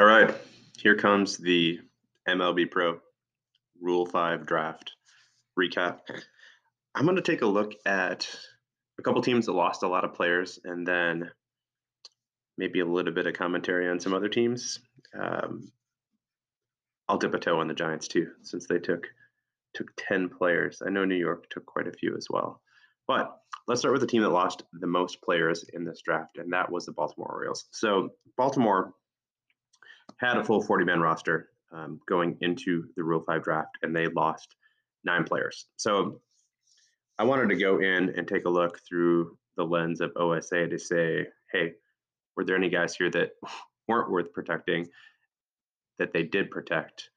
All right, here comes the MLB Pro Rule 5 draft recap. I'm going to take a look at a couple teams that lost a lot of players and then maybe a little bit of commentary on some other teams. Um, I'll dip a toe on the Giants too, since they took took 10 players. I know New York took quite a few as well. But let's start with the team that lost the most players in this draft, and that was the Baltimore Orioles. So Baltimore had a full 40 man roster um, going into the Rule 5 draft, and they lost nine players. So I wanted to go in and take a look through the lens of OSA to say, hey, were there any guys here that weren't worth protecting that they did protect?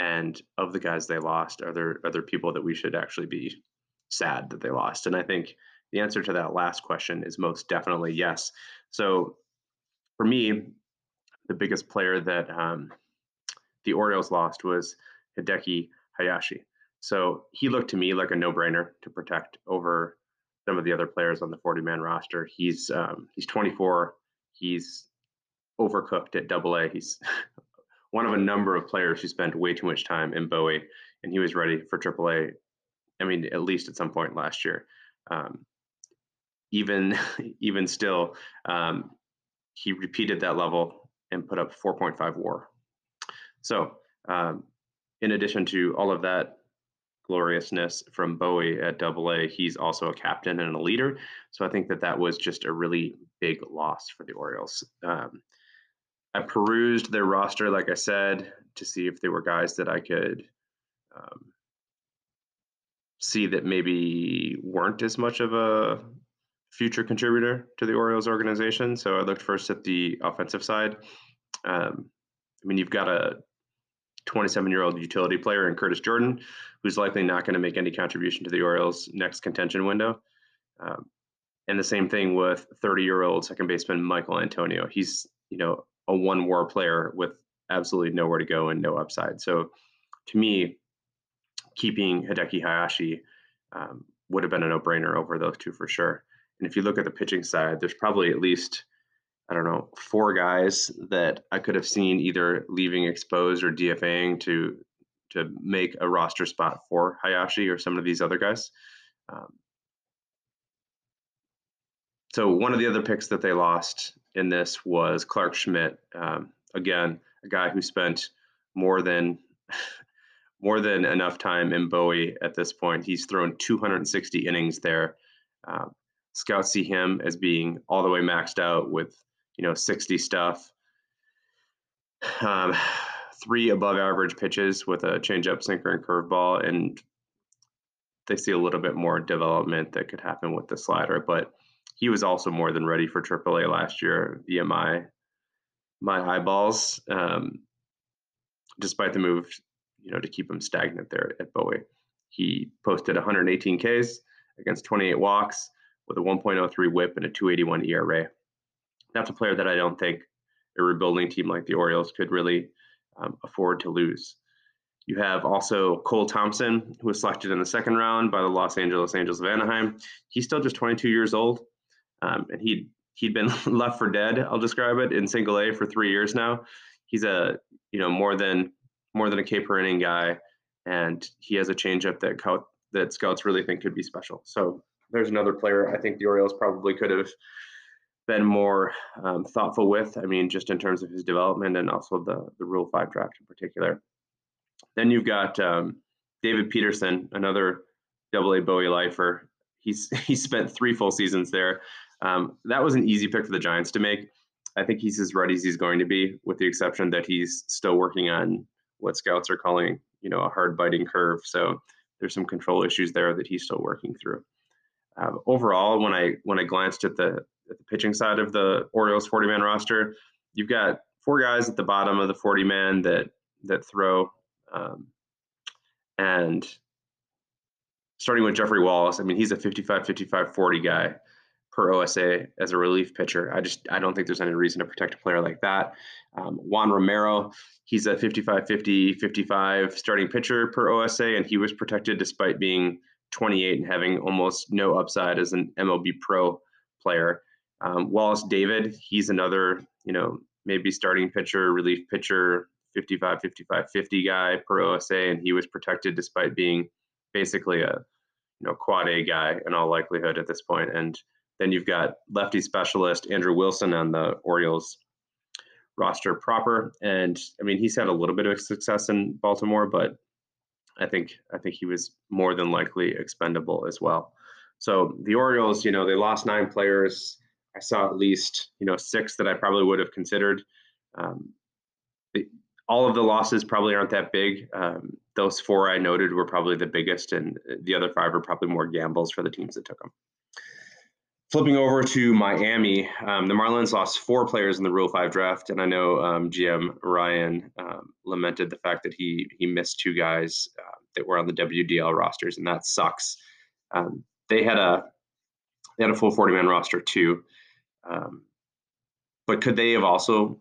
And of the guys they lost, are there other people that we should actually be sad that they lost? And I think the answer to that last question is most definitely yes. So for me, the biggest player that um, the Orioles lost was Hideki Hayashi. So he looked to me like a no-brainer to protect over some of the other players on the 40-man roster. He's um, he's 24. He's overcooked at Double A. He's one of a number of players who spent way too much time in Bowie, and he was ready for Triple A. I mean, at least at some point last year. Um, even even still, um, he repeated that level and put up 4.5 war. So, um, in addition to all of that gloriousness from Bowie at Double A, he's also a captain and a leader. So I think that that was just a really big loss for the Orioles. Um, I perused their roster, like I said, to see if there were guys that I could um, see that maybe weren't as much of a future contributor to the Orioles organization. So I looked first at the offensive side. Um, I mean, you've got a 27 year old utility player in Curtis Jordan, who's likely not going to make any contribution to the Orioles' next contention window. Um, and the same thing with 30 year old second baseman Michael Antonio. He's, you know, a one war player with absolutely nowhere to go and no upside. So to me, keeping Hideki Hayashi um, would have been a no brainer over those two for sure. And if you look at the pitching side, there's probably at least, I don't know, four guys that I could have seen either leaving exposed or DFAing to to make a roster spot for Hayashi or some of these other guys. Um, so one of the other picks that they lost in this was Clark Schmidt. Um, again, a guy who spent more than more than enough time in Bowie at this point. He's thrown 260 innings there. Uh, scouts see him as being all the way maxed out with you know 60 stuff. Um, three above average pitches with a changeup sinker and curveball and they see a little bit more development that could happen with the slider but he was also more than ready for AAA last year via my my eyeballs um, despite the move you know to keep him stagnant there at Bowie. He posted 118 Ks against 28 walks with a 1.03 whip and a 281 ERA. That's a player that I don't think a rebuilding team like the Orioles could really um, afford to lose. You have also Cole Thompson, who was selected in the second round by the Los Angeles Angels of Anaheim. He's still just 22 years old, um, and he he'd been left for dead. I'll describe it in Single A for three years now. He's a you know more than more than a K per inning guy, and he has a changeup that that scouts really think could be special. So there's another player I think the Orioles probably could have been more um, thoughtful with. I mean, just in terms of his development and also the the Rule Five draft in particular. Then you've got um, David Peterson, another Double A Bowie lifer. He's he spent three full seasons there. Um, that was an easy pick for the Giants to make. I think he's as ready as he's going to be, with the exception that he's still working on what scouts are calling, you know, a hard biting curve. So there's some control issues there that he's still working through. Uh, overall, when I when I glanced at the at the pitching side of the Orioles 40 man roster, you've got four guys at the bottom of the 40 man that that throw, um, and starting with Jeffrey Wallace. I mean, he's a 55, 55, 40 guy per OSA as a relief pitcher. I just I don't think there's any reason to protect a player like that. Um, Juan Romero, he's a 55, 50, 55 starting pitcher per OSA, and he was protected despite being 28 and having almost no upside as an MLB pro player. Um, Wallace David, he's another, you know, maybe starting pitcher, relief pitcher, 55, 55, 50 guy per OSA, and he was protected despite being basically a you know quad A guy in all likelihood at this point. And then you've got lefty specialist Andrew Wilson on the Orioles roster proper, and I mean he's had a little bit of success in Baltimore, but I think I think he was more than likely expendable as well. So the Orioles, you know, they lost nine players. I saw at least you know six that I probably would have considered. Um, all of the losses probably aren't that big. Um, those four I noted were probably the biggest, and the other five are probably more gambles for the teams that took them. Flipping over to Miami, um, the Marlins lost four players in the Rule Five draft, and I know um, GM Ryan um, lamented the fact that he he missed two guys that were on the WDL rosters, and that sucks. Um, they had a they had a full forty man roster too, um, but could they have also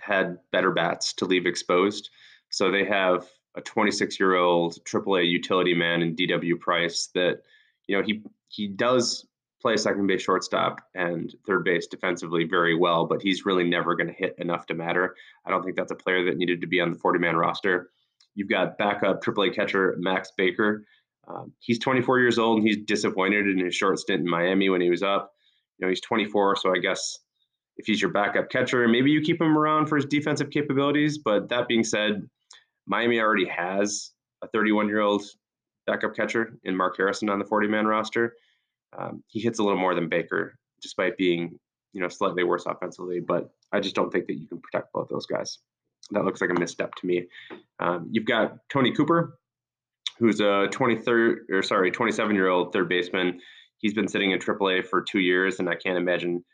had better bats to leave exposed. So they have a 26 year old AAA utility man in DW Price that, you know, he he does play second base shortstop and third base defensively very well, but he's really never going to hit enough to matter. I don't think that's a player that needed to be on the 40 man roster. You've got backup AAA catcher Max Baker. Um, he's 24 years old and he's disappointed in his short stint in Miami when he was up. You know, he's 24, so I guess if he's your backup catcher. Maybe you keep him around for his defensive capabilities. But that being said, Miami already has a 31 year old backup catcher in Mark Harrison on the 40 man roster. Um, he hits a little more than Baker, despite being you know slightly worse offensively. But I just don't think that you can protect both those guys. That looks like a misstep to me. Um, you've got Tony Cooper, who's a 23 or sorry 27 year old third baseman. He's been sitting in AAA for two years, and I can't imagine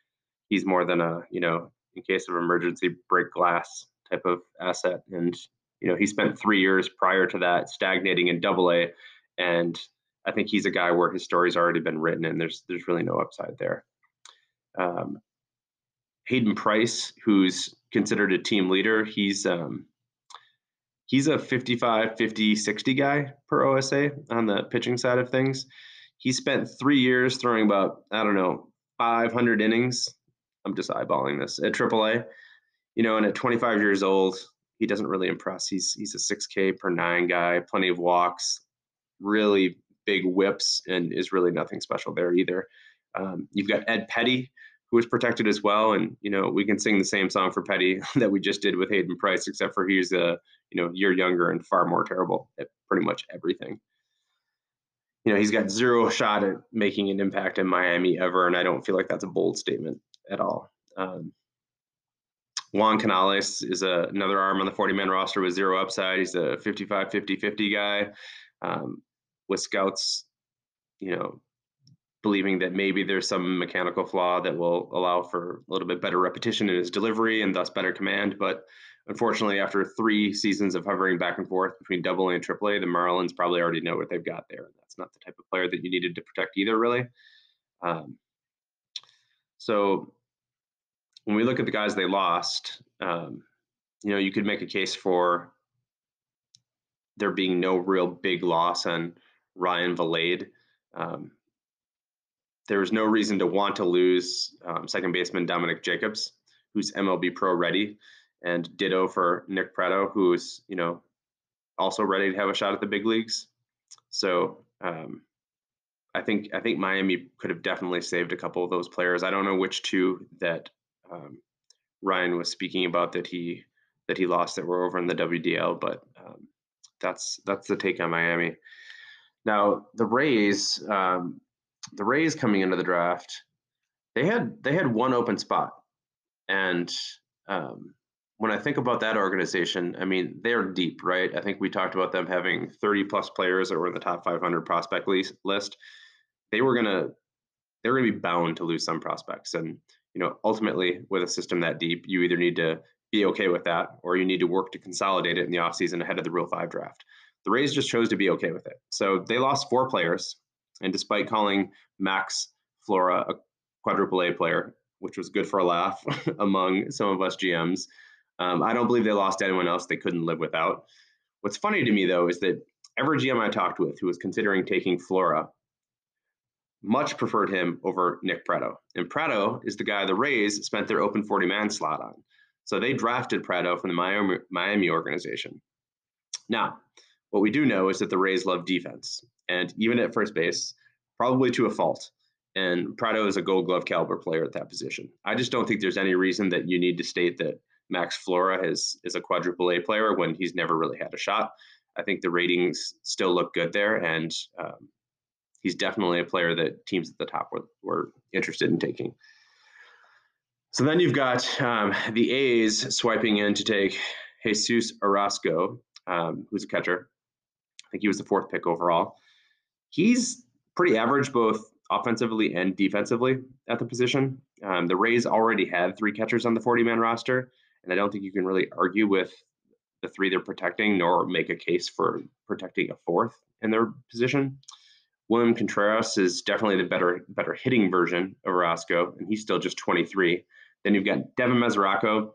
he's more than a you know in case of emergency break glass type of asset and you know he spent three years prior to that stagnating in double a and i think he's a guy where his story's already been written and there's there's really no upside there um, hayden price who's considered a team leader he's um, he's a 55 50 60 guy per osa on the pitching side of things he spent three years throwing about i don't know 500 innings I'm just eyeballing this at AAA. You know, and at 25 years old, he doesn't really impress. He's he's a 6K per nine guy, plenty of walks, really big whips, and is really nothing special there either. Um, you've got Ed Petty, who was protected as well, and you know we can sing the same song for Petty that we just did with Hayden Price, except for he's a you know year younger and far more terrible at pretty much everything. You know he's got zero shot at making an impact in Miami ever, and I don't feel like that's a bold statement at all. Um, Juan Canales is a, another arm on the 40 man roster with zero upside. He's a 55 50 50 guy um, with scouts, you know, believing that maybe there's some mechanical flaw that will allow for a little bit better repetition in his delivery and thus better command. But unfortunately, after three seasons of hovering back and forth between double A and triple A, the Marlins probably already know what they've got there. That's not the type of player that you needed to protect either, really. Um, so when we look at the guys they lost, um, you know, you could make a case for there being no real big loss on Ryan Valade. Um, there was no reason to want to lose um, second baseman Dominic Jacobs, who's MLB Pro ready, and ditto for Nick Pratto, who's you know also ready to have a shot at the big leagues. So um, I think I think Miami could have definitely saved a couple of those players. I don't know which two that um, Ryan was speaking about that he that he lost that were over in the WDL, but um, that's that's the take on Miami. Now the Rays, um, the Rays coming into the draft, they had they had one open spot, and um, when I think about that organization, I mean they're deep, right? I think we talked about them having 30 plus players that were in the top 500 prospect list they were gonna they were gonna be bound to lose some prospects. And you know, ultimately, with a system that deep, you either need to be okay with that, or you need to work to consolidate it in the offseason ahead of the Rule Five draft. The Rays just chose to be okay with it. So they lost four players, and despite calling Max Flora a quadruple A player, which was good for a laugh among some of us GMs, um, I don't believe they lost anyone else they couldn't live without. What's funny to me though is that every GM I talked with who was considering taking Flora much preferred him over Nick Pratto. And Pratto is the guy the Rays spent their open 40 man slot on. So they drafted Pratto from the Miami, Miami organization. Now, what we do know is that the Rays love defense, and even at first base, probably to a fault. And Pratto is a gold glove caliber player at that position. I just don't think there's any reason that you need to state that Max Flora is, is a quadruple A player when he's never really had a shot. I think the ratings still look good there, and um, he's definitely a player that teams at the top were, were interested in taking. So then you've got um, the A's swiping in to take Jesus Orosco, um, who's a catcher. I think he was the fourth pick overall. He's pretty average both offensively and defensively at the position. Um, the Rays already had three catchers on the 40 man roster, and I don't think you can really argue with the three they're protecting, nor make a case for protecting a fourth in their position. William Contreras is definitely the better better hitting version of Orosco, and he's still just 23. Then you've got Devin Mesoraco,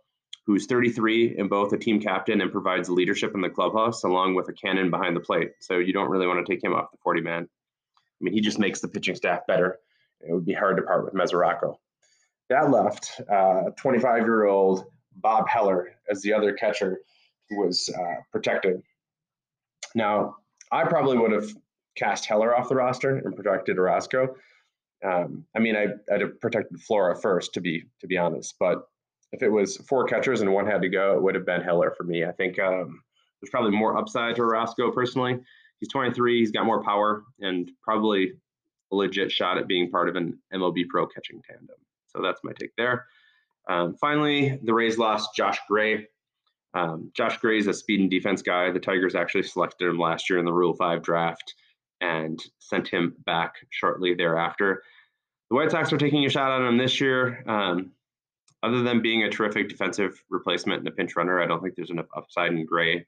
who's 33 and both a team captain and provides leadership in the clubhouse, along with a cannon behind the plate. So you don't really want to take him off the 40 man. I mean, he just makes the pitching staff better. It would be hard to part with Mesoraco. That left 25 uh, year old Bob Heller as the other catcher who was uh, protected. Now, I probably would have cast Heller off the roster and protected Orosco. Um, I mean, I, would have protected Flora first, to be to be honest. But if it was four catchers and one had to go, it would have been Heller for me. I think um, there's probably more upside to Orosco personally. He's 23. He's got more power and probably a legit shot at being part of an MLB Pro catching tandem. So that's my take there. Um, finally, the Rays lost Josh Gray. Um, Josh Gray is a speed and defense guy. The Tigers actually selected him last year in the Rule 5 draft and sent him back shortly thereafter. The White Sox are taking a shot at him this year. Um, other than being a terrific defensive replacement and a pinch runner, I don't think there's enough upside in Gray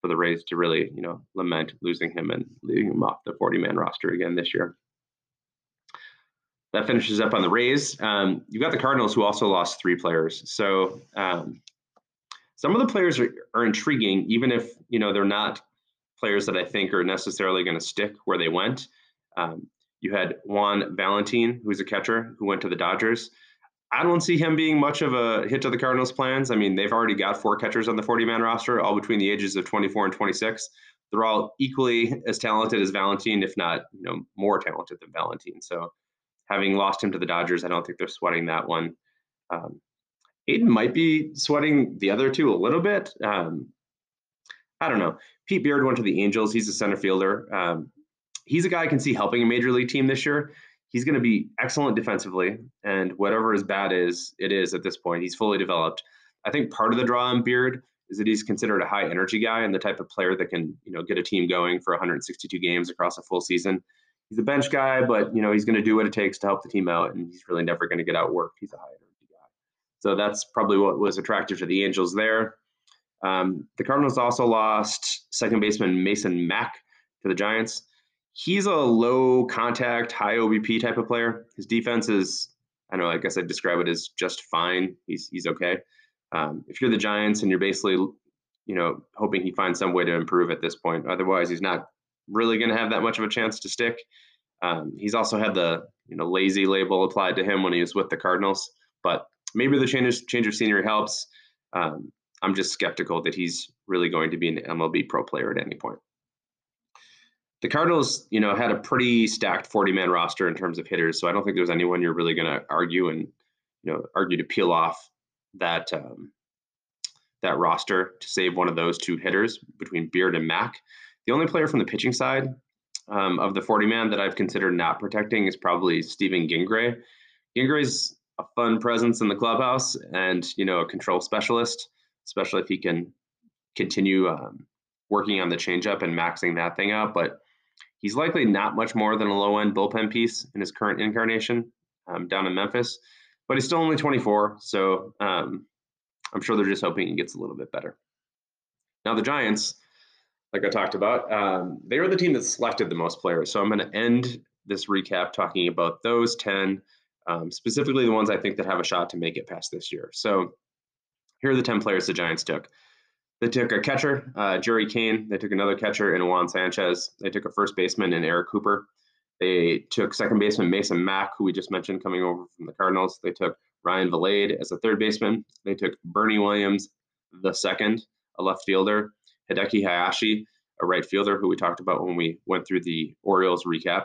for the Rays to really, you know, lament losing him and leaving him off the 40-man roster again this year. That finishes up on the Rays. Um, you've got the Cardinals, who also lost three players. So um, some of the players are, are intriguing, even if you know they're not players that I think are necessarily going to stick where they went. Um, you had Juan Valentin, who's a catcher, who went to the Dodgers. I don't see him being much of a hit to the Cardinals' plans. I mean, they've already got four catchers on the 40 man roster, all between the ages of 24 and 26. They're all equally as talented as Valentin, if not you know more talented than Valentin. So, having lost him to the Dodgers, I don't think they're sweating that one. Um, Aiden might be sweating the other two a little bit. Um, I don't know. Pete Beard went to the Angels. He's a center fielder. Um, he's a guy I can see helping a major league team this year. He's going to be excellent defensively, and whatever his bad is, it is at this point. He's fully developed. I think part of the draw on Beard is that he's considered a high energy guy and the type of player that can, you know, get a team going for 162 games across a full season. He's a bench guy, but you know he's going to do what it takes to help the team out, and he's really never going to get outworked. He's a high energy guy, so that's probably what was attractive to the Angels there. Um, the Cardinals also lost second baseman Mason Mack to the Giants. He's a low contact, high OBP type of player. His defense is, I don't know, I guess I'd describe it as just fine. He's he's okay. Um, if you're the Giants and you're basically, you know, hoping he finds some way to improve at this point, otherwise he's not really going to have that much of a chance to stick. Um, he's also had the you know lazy label applied to him when he was with the Cardinals, but maybe the change change of scenery helps. Um, I'm just skeptical that he's really going to be an MLB pro player at any point. The Cardinals, you know, had a pretty stacked 40 man roster in terms of hitters, so I don't think there's anyone you're really going to argue and you know argue to peel off that um, that roster to save one of those two hitters between Beard and Mack. The only player from the pitching side um, of the 40 man that I've considered not protecting is probably Stephen Gingray. Gingray's a fun presence in the clubhouse and you know a control specialist especially if he can continue um, working on the changeup and maxing that thing out. But he's likely not much more than a low end bullpen piece in his current incarnation um, down in Memphis. But he's still only 24, so um, I'm sure they're just hoping he gets a little bit better. Now, the Giants, like I talked about, um, they were the team that selected the most players. So I'm going to end this recap talking about those 10, um, specifically the ones I think that have a shot to make it past this year. So here are the 10 players the Giants took. They took a catcher, uh, Jerry Kane. They took another catcher in Juan Sanchez. They took a first baseman in Eric Cooper. They took second baseman Mason Mack, who we just mentioned coming over from the Cardinals. They took Ryan Valade as a third baseman. They took Bernie Williams the second, a left fielder, Hideki Hayashi, a right fielder who we talked about when we went through the Orioles recap.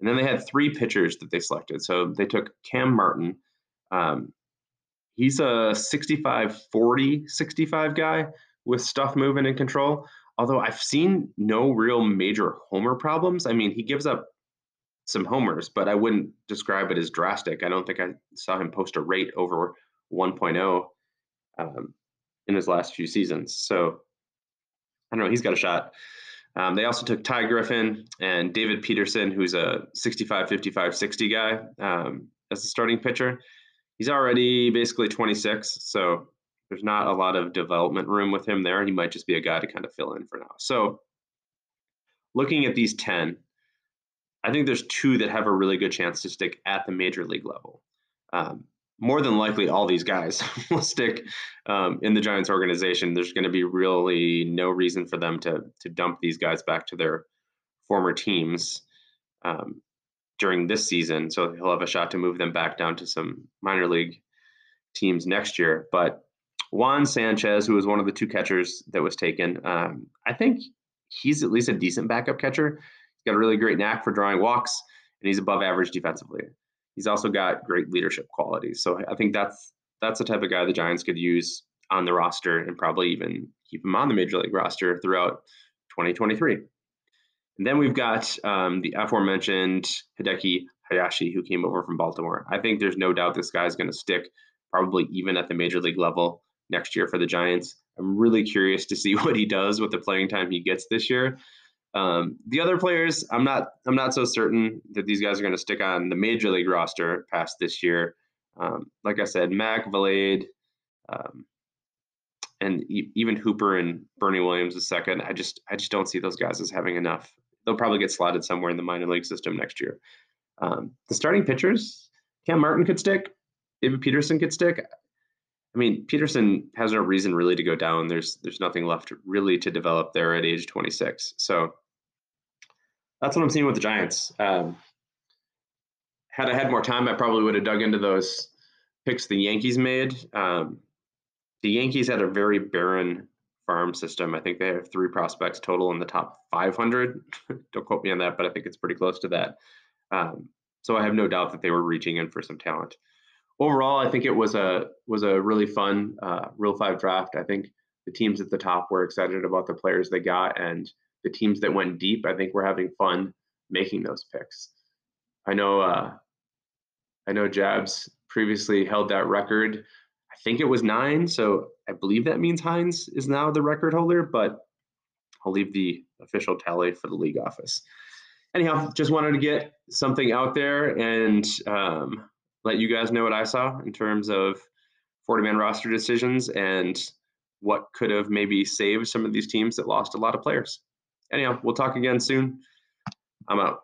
And then they had three pitchers that they selected. So they took Cam Martin. Um, he's a 65 40 65 guy with stuff moving and control. Although I've seen no real major homer problems. I mean, he gives up some homers, but I wouldn't describe it as drastic. I don't think I saw him post a rate over 1.0 um, in his last few seasons. So I don't know. He's got a shot. Um, they also took Ty Griffin and David Peterson, who's a 65, 55, 60 guy, um, as a starting pitcher. He's already basically 26, so there's not a lot of development room with him there. He might just be a guy to kind of fill in for now. So, looking at these 10, I think there's two that have a really good chance to stick at the major league level. Um, more than likely, all these guys will stick um, in the Giants organization. There's going to be really no reason for them to to dump these guys back to their former teams um, during this season. So he'll have a shot to move them back down to some minor league teams next year. But Juan Sanchez, who was one of the two catchers that was taken, um, I think he's at least a decent backup catcher. He's got a really great knack for drawing walks, and he's above average defensively. He's also got great leadership qualities. So I think that's that's the type of guy the Giants could use on the roster and probably even keep him on the major league roster throughout 2023. And then we've got um, the aforementioned Hideki Hayashi, who came over from Baltimore. I think there's no doubt this guy's going to stick, probably even at the major league level next year for the Giants. I'm really curious to see what he does with the playing time he gets this year. Um, the other players, I'm not I'm not so certain that these guys are going to stick on the major league roster past this year. Um, like I said, Mack Valade, um, and even Cooper and Bernie Williams is second. I just I just don't see those guys as having enough. They'll probably get slotted somewhere in the minor league system next year. Um, the starting pitchers, Cam Martin could stick. David Peterson could stick. I mean, Peterson has no reason really to go down. There's there's nothing left really to develop there at age 26. So that's what I'm seeing with the Giants. Um, had I had more time, I probably would have dug into those picks the Yankees made. Um, the Yankees had a very barren farm system. I think they have three prospects total in the top 500. Don't quote me on that, but I think it's pretty close to that. Um, so I have no doubt that they were reaching in for some talent. Overall, I think it was a was a really fun uh, Rule Five draft. I think the teams at the top were excited about the players they got, and the teams that went deep, I think we're having fun making those picks. I know uh, I know Jabs previously held that record. I think it was nine, so I believe that means Hines is now the record holder, but I'll leave the official tally for the league office. Anyhow, just wanted to get something out there and um, let you guys know what I saw in terms of 40 man roster decisions and what could have maybe saved some of these teams that lost a lot of players anyhow, we'll talk again soon. I'm out.